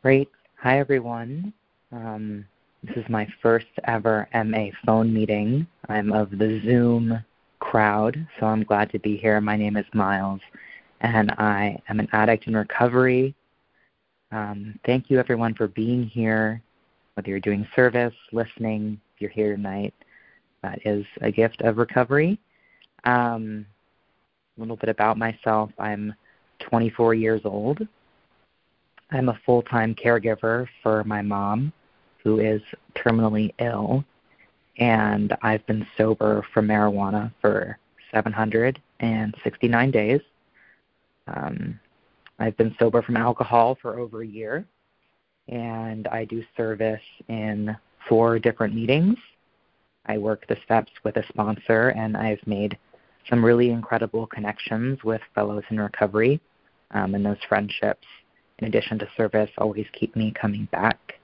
Great. Hi, everyone. Um, this is my first ever MA phone meeting. I'm of the Zoom crowd, so I'm glad to be here. My name is Myles, and I am an addict in recovery. Um, thank you, everyone, for being here. Whether you're doing service, listening, if you're here tonight, that is a gift of recovery. Um, a little bit about myself I'm 24 years old. I'm a full time caregiver for my mom, who is terminally ill, and I've been sober from marijuana for 769 days. Um, I've been sober from alcohol for over a year, and I do service in four different meetings. I work the steps with a sponsor, and I've made some really incredible connections with fellows in recovery, um, and those friendships in addition to service, always keep me coming back.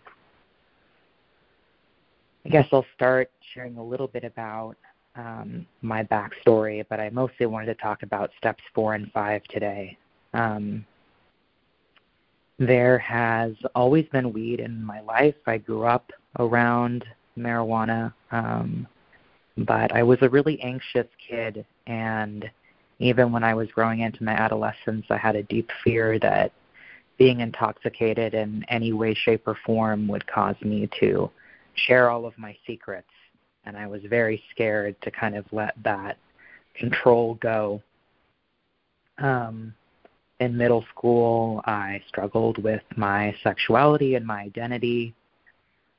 I guess I'll start sharing a little bit about um, my backstory, but I mostly wanted to talk about steps four and five today. Um, there has always been weed in my life. I grew up around marijuana, um, but I was a really anxious kid, and even when I was growing into my adolescence, I had a deep fear that being intoxicated in any way, shape, or form would cause me to share all of my secrets. And I was very scared to kind of let that control go. Um, in middle school, I struggled with my sexuality and my identity.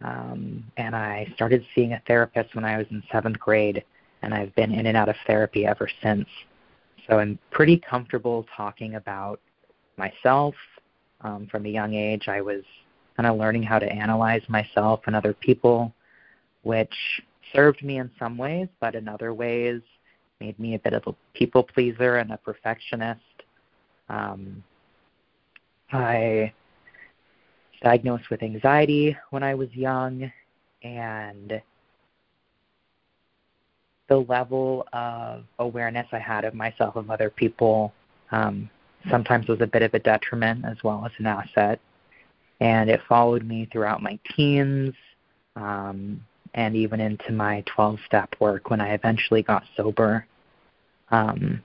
Um, and I started seeing a therapist when I was in seventh grade, and I've been in and out of therapy ever since. So I'm pretty comfortable talking about myself um, from a young age. I was kind of learning how to analyze myself and other people, which served me in some ways, but in other ways made me a bit of a people pleaser and a perfectionist. Um, I diagnosed with anxiety when I was young, and the level of awareness I had of myself and other people um, sometimes was a bit of a detriment as well as an asset. And it followed me throughout my teens um, and even into my 12 step work when I eventually got sober. Um,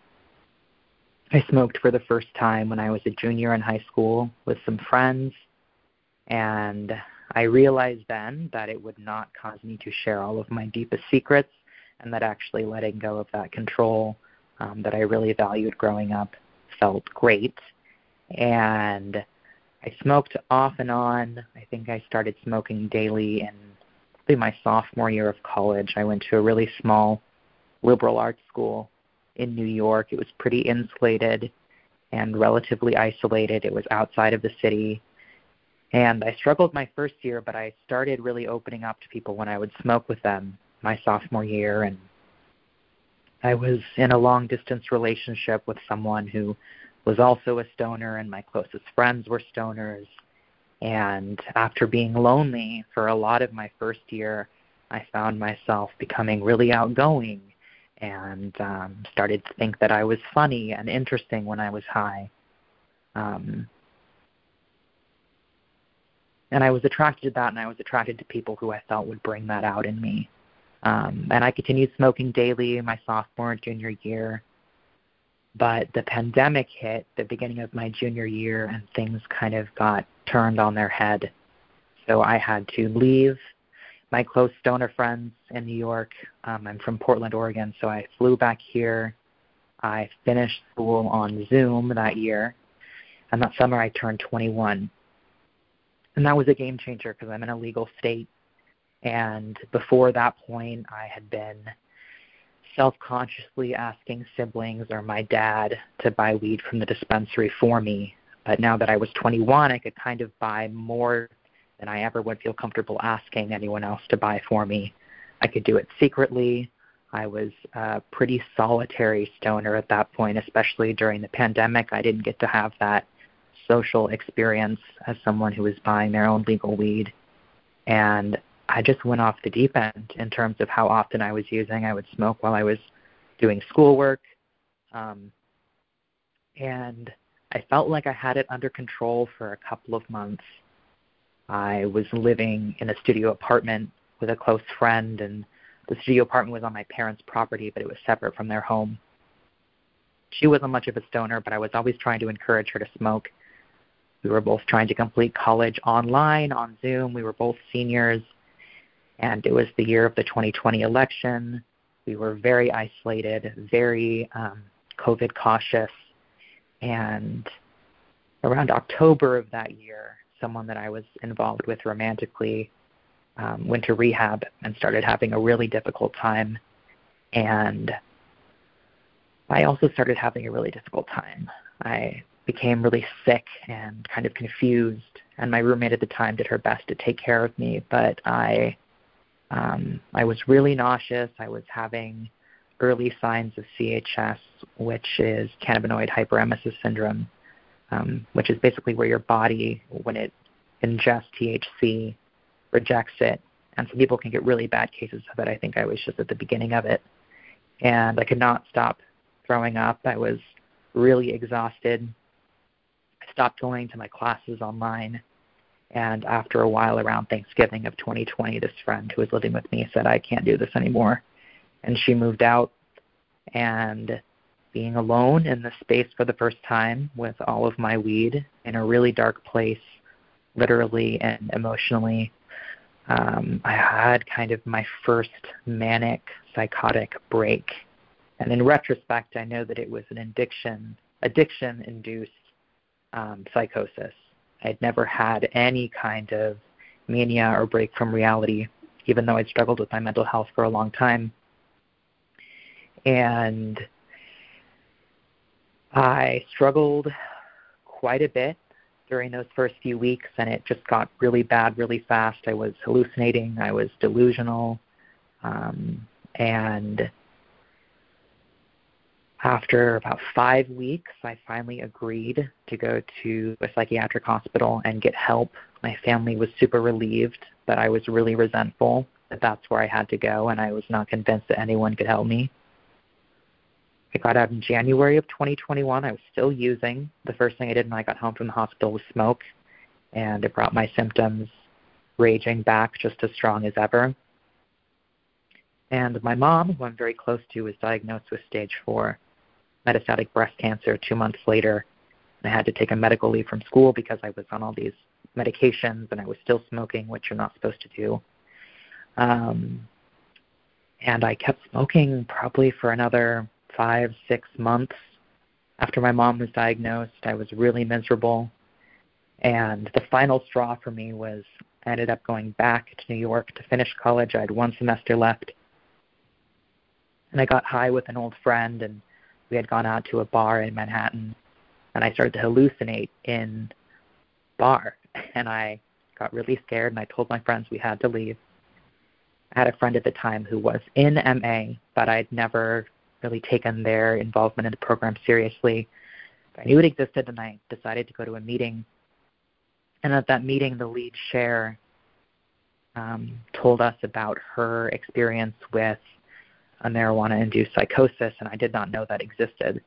I smoked for the first time when I was a junior in high school with some friends, and I realized then that it would not cause me to share all of my deepest secrets, and that actually letting go of that control um, that I really valued growing up felt great. And I smoked off and on. I think I started smoking daily in my sophomore year of college. I went to a really small liberal arts school in New York. It was pretty insulated and relatively isolated. It was outside of the city. And I struggled my first year, but I started really opening up to people when I would smoke with them my sophomore year and I was in a long distance relationship with someone who was also a stoner, and my closest friends were stoners. And after being lonely for a lot of my first year, I found myself becoming really outgoing and um, started to think that I was funny and interesting when I was high. Um, and I was attracted to that, and I was attracted to people who I felt would bring that out in me. Um, and I continued smoking daily my sophomore and junior year. But the pandemic hit the beginning of my junior year, and things kind of got turned on their head. So I had to leave my close stoner friends in New York. Um, I'm from Portland, Oregon, so I flew back here. I finished school on Zoom that year, and that summer I turned 21. And that was a game changer because I'm in a legal state and before that point, I had been self consciously asking siblings or my dad to buy weed from the dispensary for me. But now that I was 21, I could kind of buy more than I ever would feel comfortable asking anyone else to buy for me. I could do it secretly. I was a pretty solitary stoner at that point, especially during the pandemic. I didn't get to have that social experience as someone who was buying their own legal weed. And I just went off the deep end in terms of how often I was using. I would smoke while I was doing schoolwork. Um, and I felt like I had it under control for a couple of months. I was living in a studio apartment with a close friend, and the studio apartment was on my parents' property, but it was separate from their home. She wasn't much of a stoner, but I was always trying to encourage her to smoke. We were both trying to complete college online on Zoom. We were both seniors, and it was the year of the 2020 election. We were very isolated, very um, COVID cautious, and around October of that year, someone that I was involved with romantically um, went to rehab and started having a really difficult time. And I also started having a really difficult time. I became really sick and kind of confused, and my roommate at the time did her best to take care of me, but I um, I was really nauseous. I was having early signs of CHS, which is cannabinoid hyperemesis syndrome, um, which is basically where your body, when it ingests THC, rejects it. And some people can get really bad cases of it. I think I was just at the beginning of it. And I could not stop throwing up. I was really exhausted. I stopped going to my classes online. And after a while, around Thanksgiving of 2020, this friend who was living with me said, I can't do this anymore. And she moved out. And being alone in the space for the first time with all of my weed in a really dark place, literally and emotionally, um, I had kind of my first manic psychotic break. And in retrospect, I know that it was an addiction, addiction-induced um, psychosis. I'd never had any kind of mania or break from reality, even though I'd struggled with my mental health for a long time. And I struggled quite a bit during those first few weeks, and it just got really bad really fast. I was hallucinating, I was delusional, um, and after about five weeks, I finally agreed to go to a psychiatric hospital and get help. My family was super relieved, but I was really resentful that that's where I had to go, and I was not convinced that anyone could help me. I got out in January of 2021. I was still using. The first thing I did when I got home from the hospital was smoke, and it brought my symptoms raging back just as strong as ever. And my mom, who I'm very close to, was diagnosed with stage four metastatic breast cancer two months later. And I had to take a medical leave from school because I was on all these medications and I was still smoking, which you're not supposed to do. Um, and I kept smoking probably for another five, six months after my mom was diagnosed. I was really miserable. And the final straw for me was I ended up going back to New York to finish college. I had one semester left. And I got high with an old friend, and we had gone out to a bar in Manhattan. And I started to hallucinate in bar. And I got really scared, and I told my friends we had to leave. I had a friend at the time who was in MA, but I'd never really taken their involvement in the program seriously. I knew it existed, and I decided to go to a meeting. And at that meeting, the lead share um, told us about her experience with a marijuana-induced psychosis, and I did not know that existed.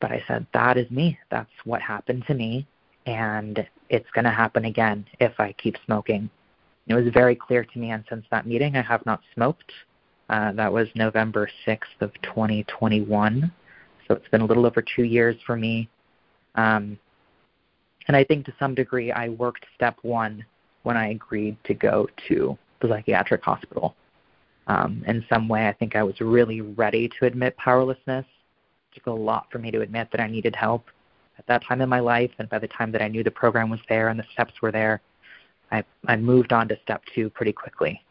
But I said, that is me. That's what happened to me, and it's going to happen again if I keep smoking. It was very clear to me, and since that meeting, I have not smoked. Uh, that was November 6th of 2021. So it's been a little over two years for me. Um, and I think to some degree I worked step one when I agreed to go to the psychiatric hospital. Um, in some way, I think I was really ready to admit powerlessness. It took a lot for me to admit that I needed help at that time in my life, and by the time that I knew the program was there and the steps were there, I, I moved on to step two pretty quickly.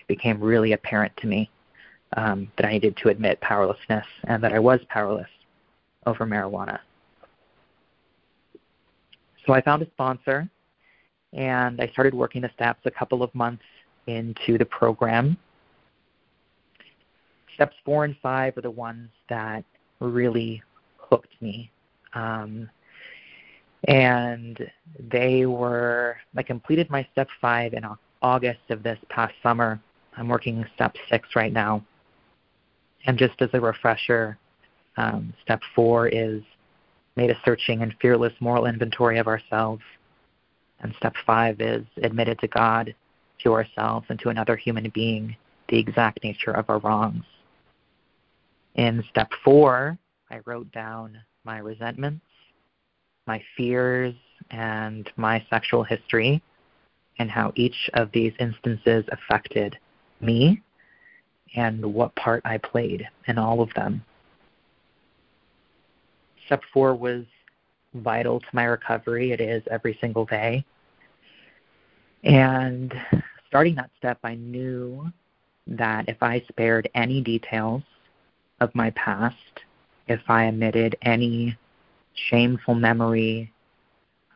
It became really apparent to me um, that I needed to admit powerlessness and that I was powerless over marijuana. So I found a sponsor and I started working the steps a couple of months into the program. Steps four and five are the ones that really hooked me. Um, and they were, I completed my step five in August of this past summer. I'm working step six right now. And just as a refresher, um, step four is made a searching and fearless moral inventory of ourselves. And step five is admitted to God, to ourselves, and to another human being the exact nature of our wrongs. In step four, I wrote down my resentments, my fears, and my sexual history, and how each of these instances affected me and what part I played in all of them. Step four was vital to my recovery. It is every single day. And starting that step, I knew that if I spared any details of my past, if I omitted any shameful memory,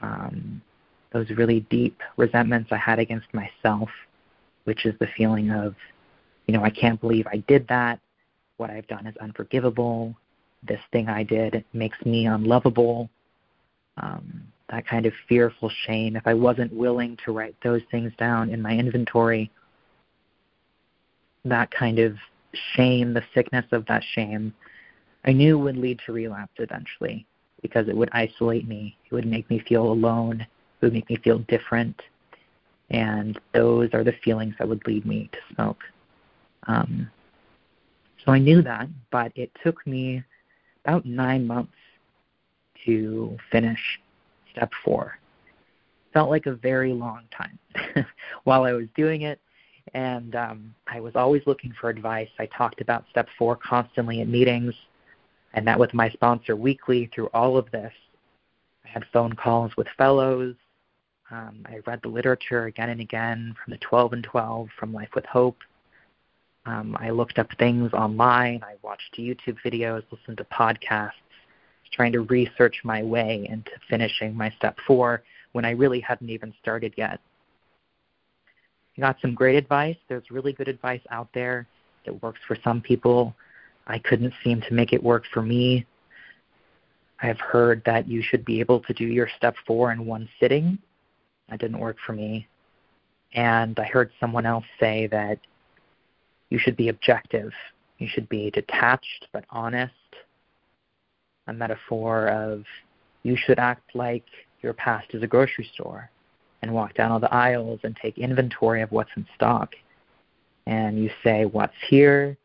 um, those really deep resentments I had against myself, which is the feeling of, you know, I can't believe I did that. What I've done is unforgivable. This thing I did makes me unlovable. Um, that kind of fearful shame. If I wasn't willing to write those things down in my inventory, that kind of shame, the sickness of that shame, I knew would lead to relapse eventually because it would isolate me. It would make me feel alone. It would make me feel different. And those are the feelings that would lead me to smoke. Um, so I knew that, but it took me about nine months to finish step four. Felt like a very long time while I was doing it, and um, I was always looking for advice. I talked about step four constantly at meetings. I met with my sponsor weekly through all of this. I had phone calls with fellows. Um, I read the literature again and again from the 12 and 12, from Life with Hope. Um, I looked up things online. I watched YouTube videos, listened to podcasts, trying to research my way into finishing my step four when I really hadn't even started yet. I got some great advice. There's really good advice out there that works for some people. I couldn't seem to make it work for me. I've heard that you should be able to do your step four in one sitting. That didn't work for me. And I heard someone else say that you should be objective. You should be detached but honest. A metaphor of you should act like your past is a grocery store and walk down all the aisles and take inventory of what's in stock. And you say what's here,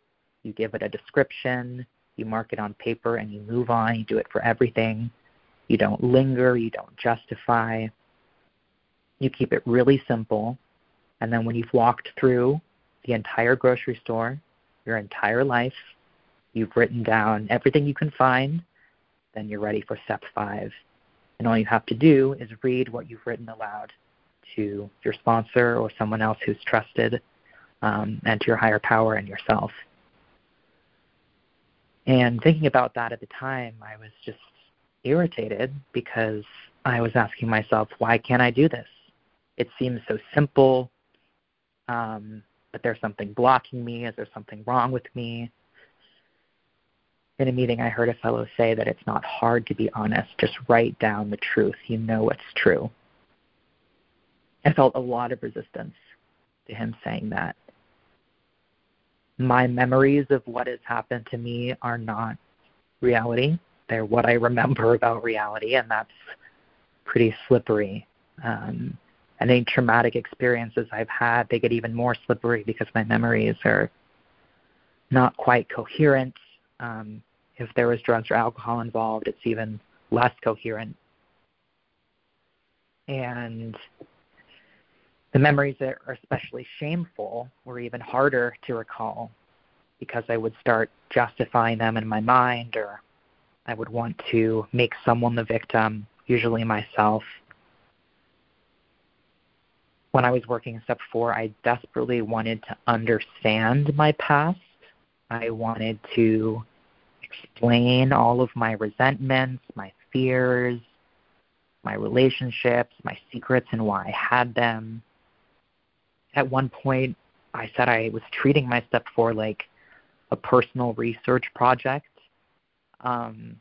you give it a description, you mark it on paper, and you move on. You do it for everything. You don't linger, you don't justify. You keep it really simple. And then when you've walked through the entire grocery store, your entire life, you've written down everything you can find, then you're ready for step five. And all you have to do is read what you've written aloud to your sponsor or someone else who's trusted, um, and to your higher power and yourself. And thinking about that at the time, I was just irritated because I was asking myself, why can't I do this? It seems so simple, um, but there's something blocking me. Is there something wrong with me? In a meeting, I heard a fellow say that it's not hard to be honest. Just write down the truth. You know what's true. I felt a lot of resistance to him saying that my memories of what has happened to me are not reality. They're what I remember about reality, and that's pretty slippery. Um, and any traumatic experiences I've had, they get even more slippery because my memories are not quite coherent. Um, if there was drugs or alcohol involved, it's even less coherent. And the memories that are especially shameful were even harder to recall because I would start justifying them in my mind or I would want to make someone the victim, usually myself. When I was working in step four, I desperately wanted to understand my past. I wanted to explain all of my resentments, my fears, my relationships, my secrets, and why I had them at one point I said I was treating my step four like a personal research project, um,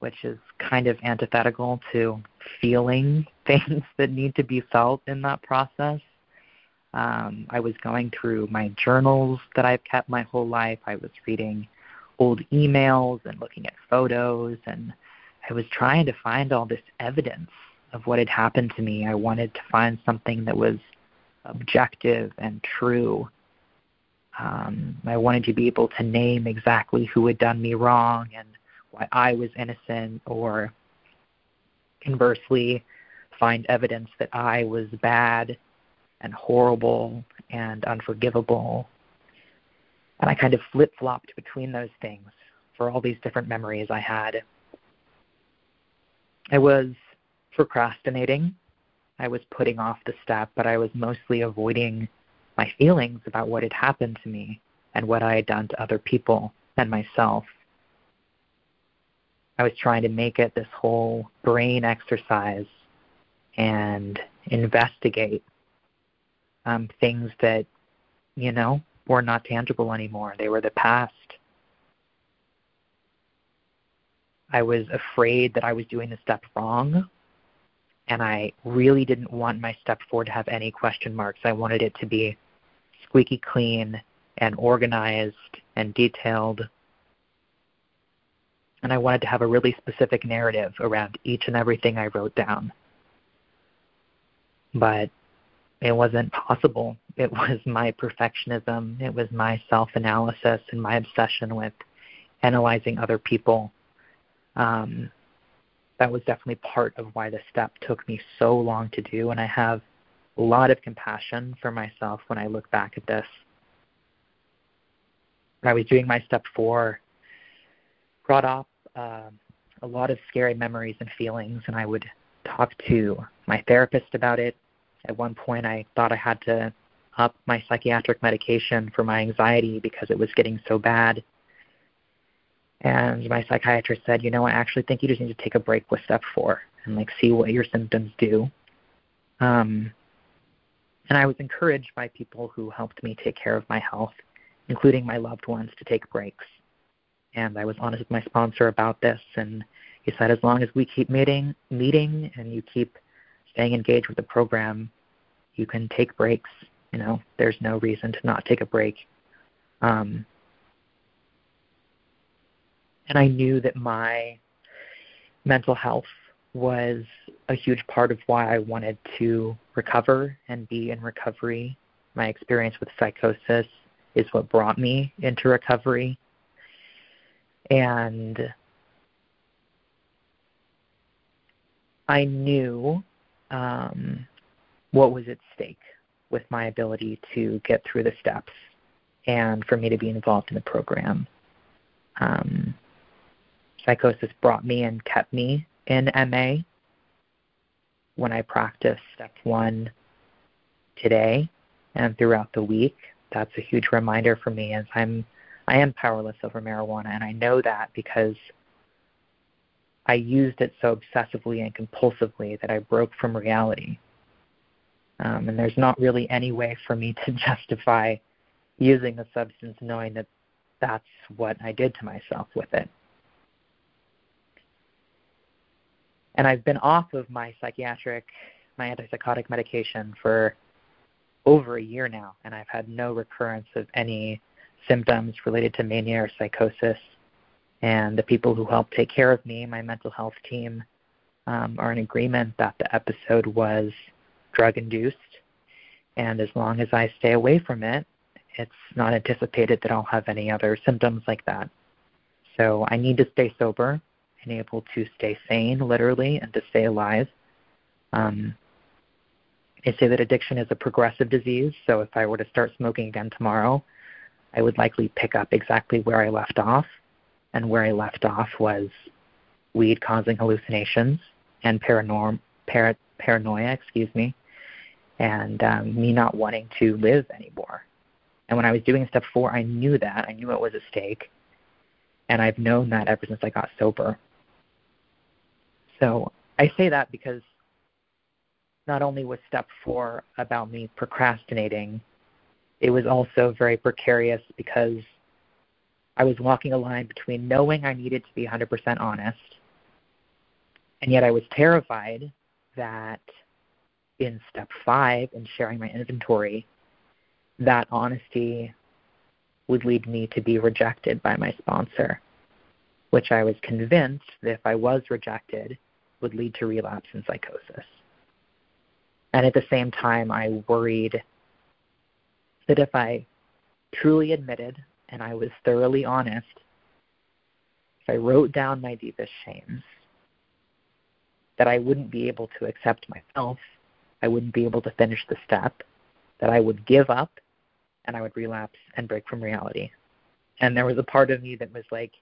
which is kind of antithetical to feeling things that need to be felt in that process. Um, I was going through my journals that I've kept my whole life. I was reading old emails and looking at photos, and I was trying to find all this evidence of what had happened to me. I wanted to find something that was objective and true. Um, I wanted to be able to name exactly who had done me wrong and why I was innocent, or conversely, find evidence that I was bad and horrible and unforgivable. And I kind of flip flopped between those things for all these different memories I had. I was procrastinating. I was putting off the step, but I was mostly avoiding my feelings about what had happened to me and what I had done to other people and myself. I was trying to make it this whole brain exercise and investigate um, things that, you know, were not tangible anymore. They were the past. I was afraid that I was doing the step wrong, and I really didn't want my step four to have any question marks. I wanted it to be squeaky clean and organized and detailed. And I wanted to have a really specific narrative around each and everything I wrote down. But it wasn't possible. It was my perfectionism, it was my self analysis and my obsession with analyzing other people. Um, that was definitely part of why the step took me so long to do, and I have a lot of compassion for myself when I look back at this. When I was doing my step four, brought up uh, a lot of scary memories and feelings, and I would talk to my therapist about it, at one point, I thought I had to up my psychiatric medication for my anxiety because it was getting so bad. And my psychiatrist said, you know, I actually think you just need to take a break with step four and like see what your symptoms do. Um, and I was encouraged by people who helped me take care of my health, including my loved ones, to take breaks. And I was honest with my sponsor about this, and he said, as long as we keep meeting, meeting, and you keep staying engaged with the program, you can take breaks. You know, there's no reason to not take a break. Um, and I knew that my mental health was a huge part of why I wanted to recover and be in recovery. My experience with psychosis is what brought me into recovery. And I knew um, what was at stake with my ability to get through the steps and for me to be involved in the program. Um, psychosis brought me and kept me in MA when I practice step one today and throughout the week. That's a huge reminder for me as I'm I am powerless over marijuana and I know that because I used it so obsessively and compulsively that I broke from reality. Um, and there's not really any way for me to justify using the substance knowing that that's what I did to myself with it. And I've been off of my psychiatric, my antipsychotic medication for over a year now, and I've had no recurrence of any symptoms related to mania or psychosis. And the people who help take care of me, my mental health team, um, are in agreement that the episode was drug induced. And as long as I stay away from it, it's not anticipated that I'll have any other symptoms like that. So I need to stay sober and able to stay sane, literally, and to stay alive. Um, they say that addiction is a progressive disease, so if I were to start smoking again tomorrow, I would likely pick up exactly where I left off. And where I left off was weed causing hallucinations and paranorm, para, paranoia, excuse me, and um, me not wanting to live anymore. And when I was doing step four, I knew that. I knew it was a stake. And I've known that ever since I got sober. So I say that because not only was step four about me procrastinating, it was also very precarious because I was walking a line between knowing I needed to be 100% honest, and yet I was terrified that in step five in sharing my inventory, that honesty would lead me to be rejected by my sponsor, which I was convinced that if I was rejected, would lead to relapse and psychosis. And at the same time, I worried that if I truly admitted and I was thoroughly honest, if I wrote down my deepest shames, that I wouldn't be able to accept myself, I wouldn't be able to finish the step, that I would give up and I would relapse and break from reality. And there was a part of me that was like,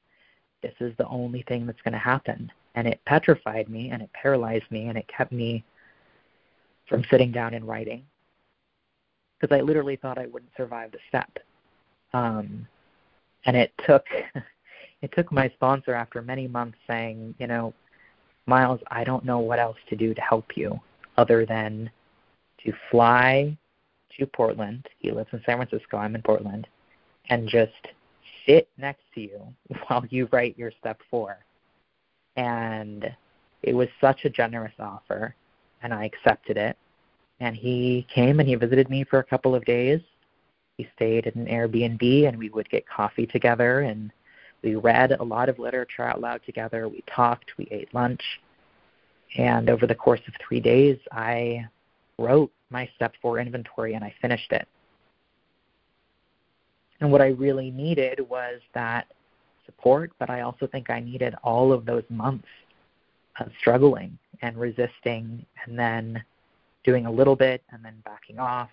this is the only thing that's going to happen. And it petrified me and it paralyzed me and it kept me from sitting down and writing because I literally thought I wouldn't survive the step. Um, and it took it took my sponsor after many months saying, you know, Myles, I don't know what else to do to help you other than to fly to Portland. He lives in San Francisco. I'm in Portland, and just sit next to you while you write your step four. And it was such a generous offer, and I accepted it. And he came and he visited me for a couple of days. He stayed at an Airbnb, and we would get coffee together, and we read a lot of literature out loud together. We talked, we ate lunch, and over the course of three days, I wrote my step four inventory and I finished it. And what I really needed was that support, but I also think I needed all of those months of struggling and resisting and then doing a little bit and then backing off.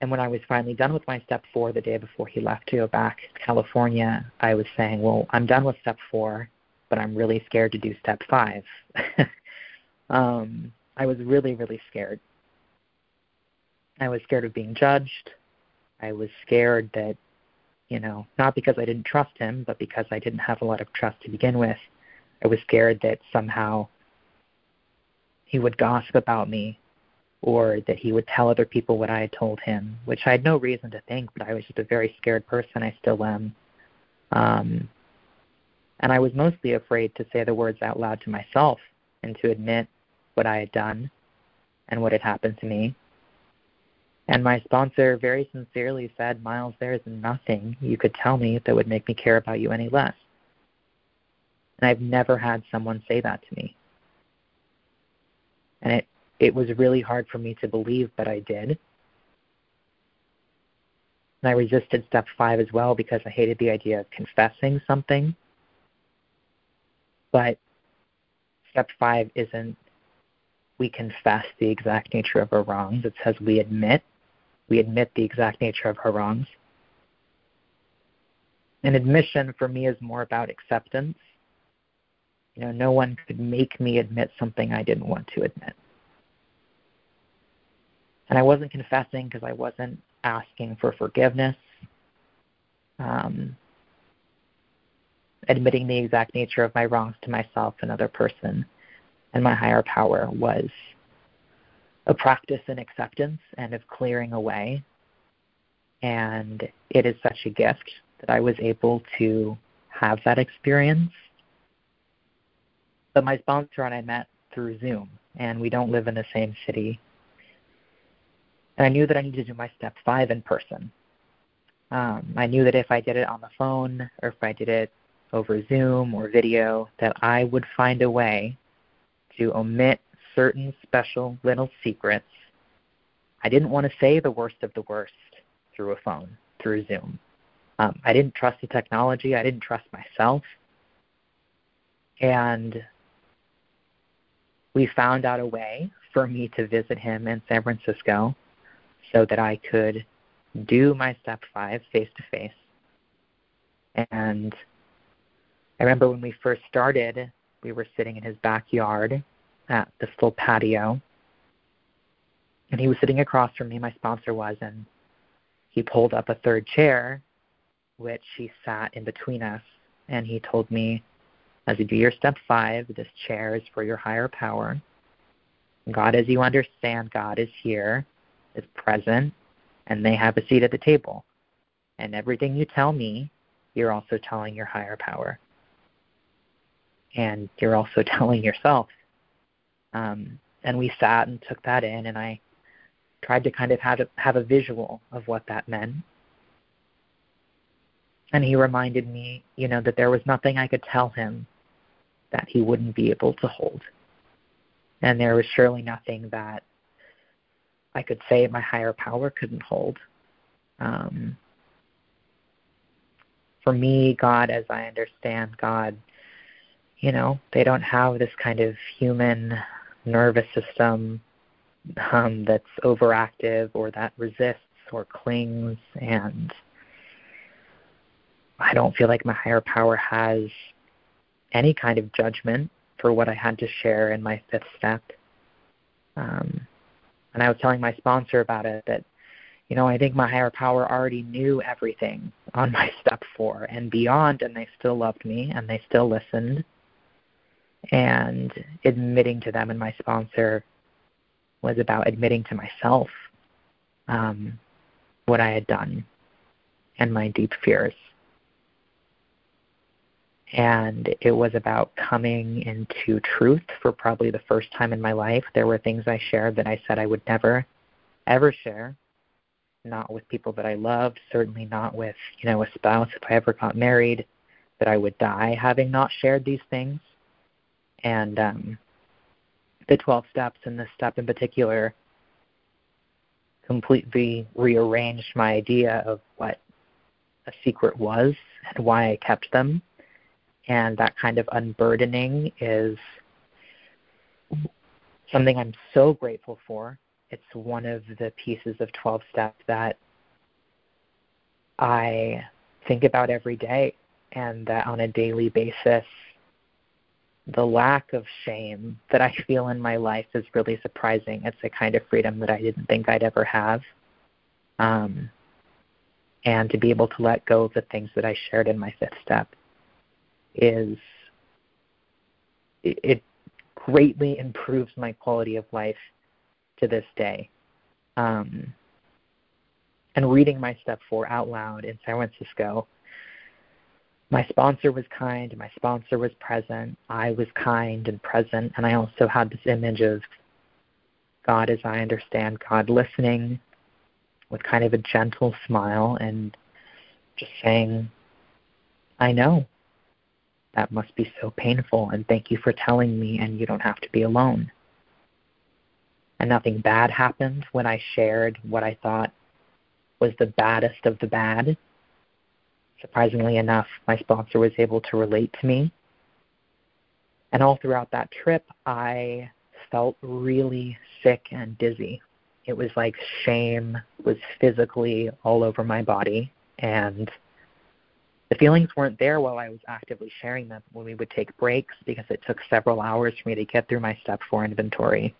And when I was finally done with my step four the day before he left to go back to California, I was saying, Well, I'm done with step four, but I'm really scared to do step five. um, I was really, really scared. I was scared of being judged. I was scared that, you know, not because I didn't trust him, but because I didn't have a lot of trust to begin with. I was scared that somehow he would gossip about me or that he would tell other people what I had told him, which I had no reason to think, but I was just a very scared person. I still am. Um, and I was mostly afraid to say the words out loud to myself and to admit what I had done and what had happened to me. And my sponsor very sincerely said, Myles, there is nothing you could tell me that would make me care about you any less. And I've never had someone say that to me. And it, it was really hard for me to believe, but I did. And I resisted step five as well because I hated the idea of confessing something. But step five isn't we confess the exact nature of our wrongs. It says we admit. We admit the exact nature of our wrongs. And admission for me is more about acceptance you know, no one could make me admit something I didn't want to admit. And I wasn't confessing because I wasn't asking for forgiveness. Um, admitting the exact nature of my wrongs to myself, another person, and my higher power was a practice in acceptance and of clearing away. And it is such a gift that I was able to have that experience but my sponsor and I met through Zoom, and we don't live in the same city. And I knew that I needed to do my step five in person. Um, I knew that if I did it on the phone or if I did it over Zoom or video, that I would find a way to omit certain special little secrets. I didn't want to say the worst of the worst through a phone, through Zoom. Um, I didn't trust the technology. I didn't trust myself. And we found out a way for me to visit him in San Francisco so that I could do my step five face to face. And I remember when we first started, we were sitting in his backyard at this little patio. And he was sitting across from me, my sponsor was, and he pulled up a third chair, which he sat in between us. And he told me, as you do your step five, this chair is for your higher power. God, as you understand, God is here, is present, and they have a seat at the table. And everything you tell me, you're also telling your higher power. And you're also telling yourself. Um, and we sat and took that in, and I tried to kind of have a, have a visual of what that meant. And he reminded me, you know, that there was nothing I could tell him that he wouldn't be able to hold. And there was surely nothing that I could say my higher power couldn't hold. Um, for me, God, as I understand God, you know, they don't have this kind of human nervous system um, that's overactive or that resists or clings. And I don't feel like my higher power has any kind of judgment for what I had to share in my fifth step. Um, and I was telling my sponsor about it that, you know, I think my higher power already knew everything on my step four and beyond, and they still loved me and they still listened. And admitting to them and my sponsor was about admitting to myself um, what I had done and my deep fears. And it was about coming into truth for probably the first time in my life. There were things I shared that I said I would never, ever share. Not with people that I loved, certainly not with, you know, a spouse if I ever got married, that I would die having not shared these things. And um, the 12 steps and this step in particular completely rearranged my idea of what a secret was and why I kept them. And that kind of unburdening is something I'm so grateful for. It's one of the pieces of 12 step that I think about every day and that on a daily basis the lack of shame that I feel in my life is really surprising. It's a kind of freedom that I didn't think I'd ever have. Um, and to be able to let go of the things that I shared in my fifth step is it, it greatly improves my quality of life to this day. Um, and reading my step four out loud in San Francisco my sponsor was kind, my sponsor was present, I was kind and present, and I also had this image of God as I understand God listening with kind of a gentle smile and just saying, I know that must be so painful, and thank you for telling me, and you don't have to be alone. And nothing bad happened when I shared what I thought was the baddest of the bad surprisingly enough, my sponsor was able to relate to me. And all throughout that trip, I felt really sick and dizzy. It was like shame was physically all over my body. And the feelings weren't there while I was actively sharing them when we would take breaks because it took several hours for me to get through my step four inventory.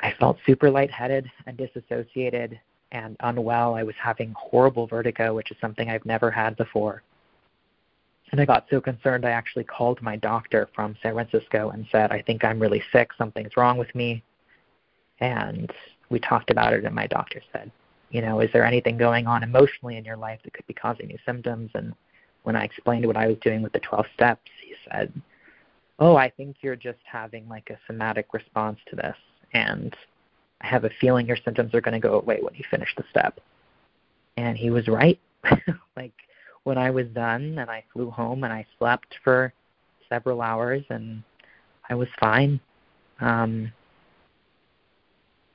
I felt super lightheaded and disassociated and unwell. I was having horrible vertigo, which is something I've never had before. And I got so concerned, I actually called my doctor from San Francisco and said, I think I'm really sick. Something's wrong with me. And we talked about it, and my doctor said, You know, is there anything going on emotionally in your life that could be causing these symptoms? And when I explained what I was doing with the 12 steps, he said, Oh, I think you're just having like a somatic response to this. And I have a feeling your symptoms are going to go away when you finish the step. And he was right. like when I was done and I flew home and I slept for several hours and I was fine. Um,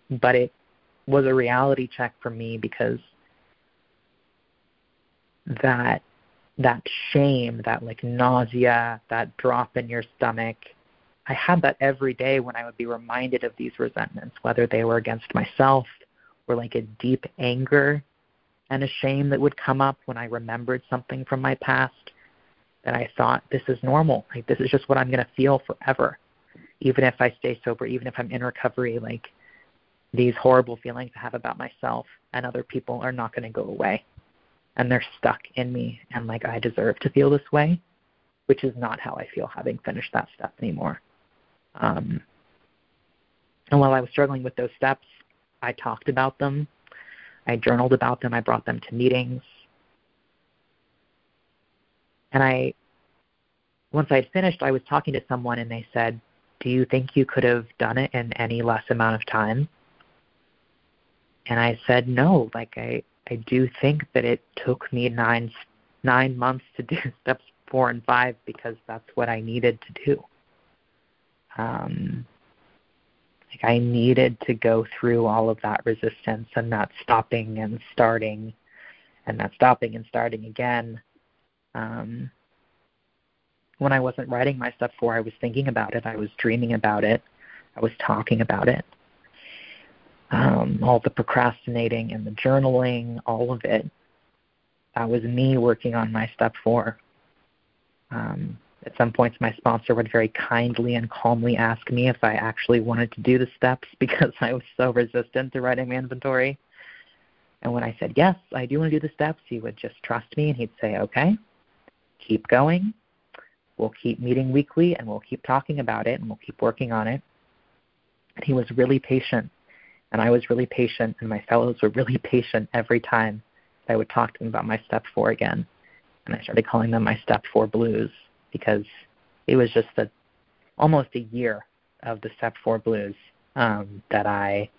but it was a reality check for me because that that shame, that like nausea, that drop in your stomach, I had that every day when I would be reminded of these resentments, whether they were against myself or like a deep anger and a shame that would come up when I remembered something from my past that I thought this is normal. Like this is just what I'm going to feel forever. Even if I stay sober, even if I'm in recovery, like these horrible feelings I have about myself and other people are not going to go away. And they're stuck in me and like I deserve to feel this way, which is not how I feel having finished that step anymore. Um, and while I was struggling with those steps, I talked about them. I journaled about them. I brought them to meetings. And I, once I had finished, I was talking to someone and they said, Do you think you could have done it in any less amount of time? And I said, No. Like, I, I do think that it took me nine nine months to do steps four and five because that's what I needed to do. Um, like I needed to go through all of that resistance and that stopping and starting and that stopping and starting again. Um, when I wasn't writing my step four, I was thinking about it. I was dreaming about it. I was talking about it. Um, all the procrastinating and the journaling, all of it. That was me working on my step four. Um, at some points, my sponsor would very kindly and calmly ask me if I actually wanted to do the steps because I was so resistant to writing my inventory. And when I said, yes, I do want to do the steps, he would just trust me and he'd say, okay, keep going. We'll keep meeting weekly and we'll keep talking about it and we'll keep working on it. And he was really patient. And I was really patient, and my fellows were really patient every time I would talk to them about my step four again. And I started calling them my step four blues because it was just a almost a year of the step four blues um, that I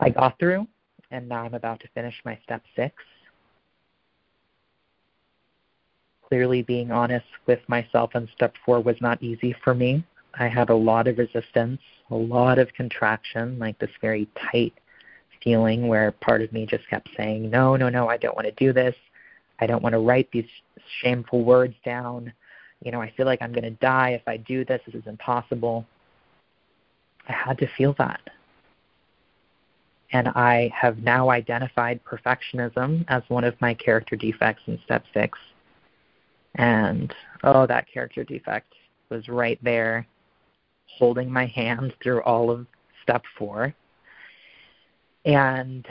I got through, and now I'm about to finish my step six. Clearly, being honest with myself on step four was not easy for me. I had a lot of resistance, a lot of contraction, like this very tight feeling where part of me just kept saying, No, no, no, I don't want to do this. I don't want to write these shameful words down you know, I feel like I'm going to die if I do this. This is impossible. I had to feel that. And I have now identified perfectionism as one of my character defects in step six. And oh, that character defect was right there holding my hand through all of step four. And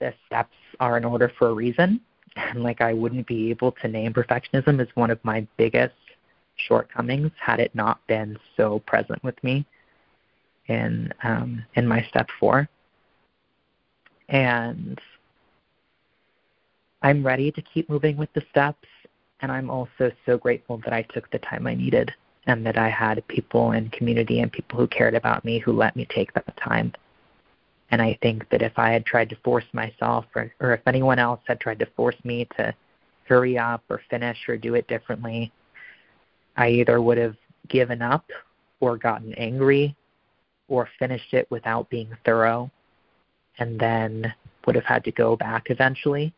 the steps are in order for a reason and like I wouldn't be able to name perfectionism as one of my biggest shortcomings had it not been so present with me in um, in my step four. And I'm ready to keep moving with the steps, and I'm also so grateful that I took the time I needed and that I had people in community and people who cared about me who let me take that time. And I think that if I had tried to force myself, or, or if anyone else had tried to force me to hurry up or finish or do it differently, I either would have given up or gotten angry or finished it without being thorough and then would have had to go back eventually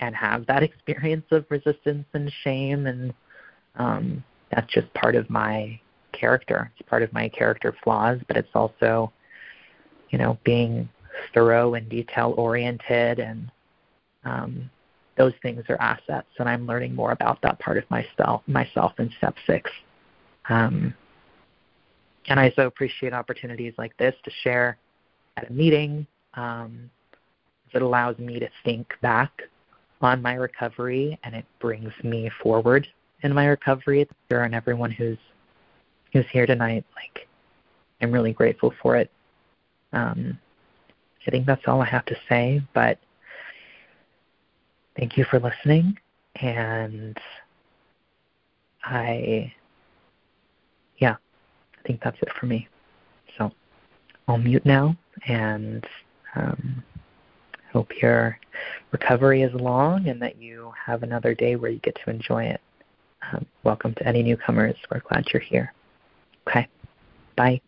and have that experience of resistance and shame. And um that's just part of my character. It's part of my character flaws but it's also you know, being thorough and detail oriented and um, those things are assets and I'm learning more about that part of myself myself in step six. Um, and I so appreciate opportunities like this to share at a meeting. Um, it allows me to think back on my recovery and it brings me forward in my recovery. There and everyone who's who's here tonight, like I'm really grateful for it. Um, I think that's all I have to say, but thank you for listening, and I, yeah, I think that's it for me. So I'll mute now, and um, hope your recovery is long and that you have another day where you get to enjoy it. Um, welcome to any newcomers. We're glad you're here. Okay. Bye.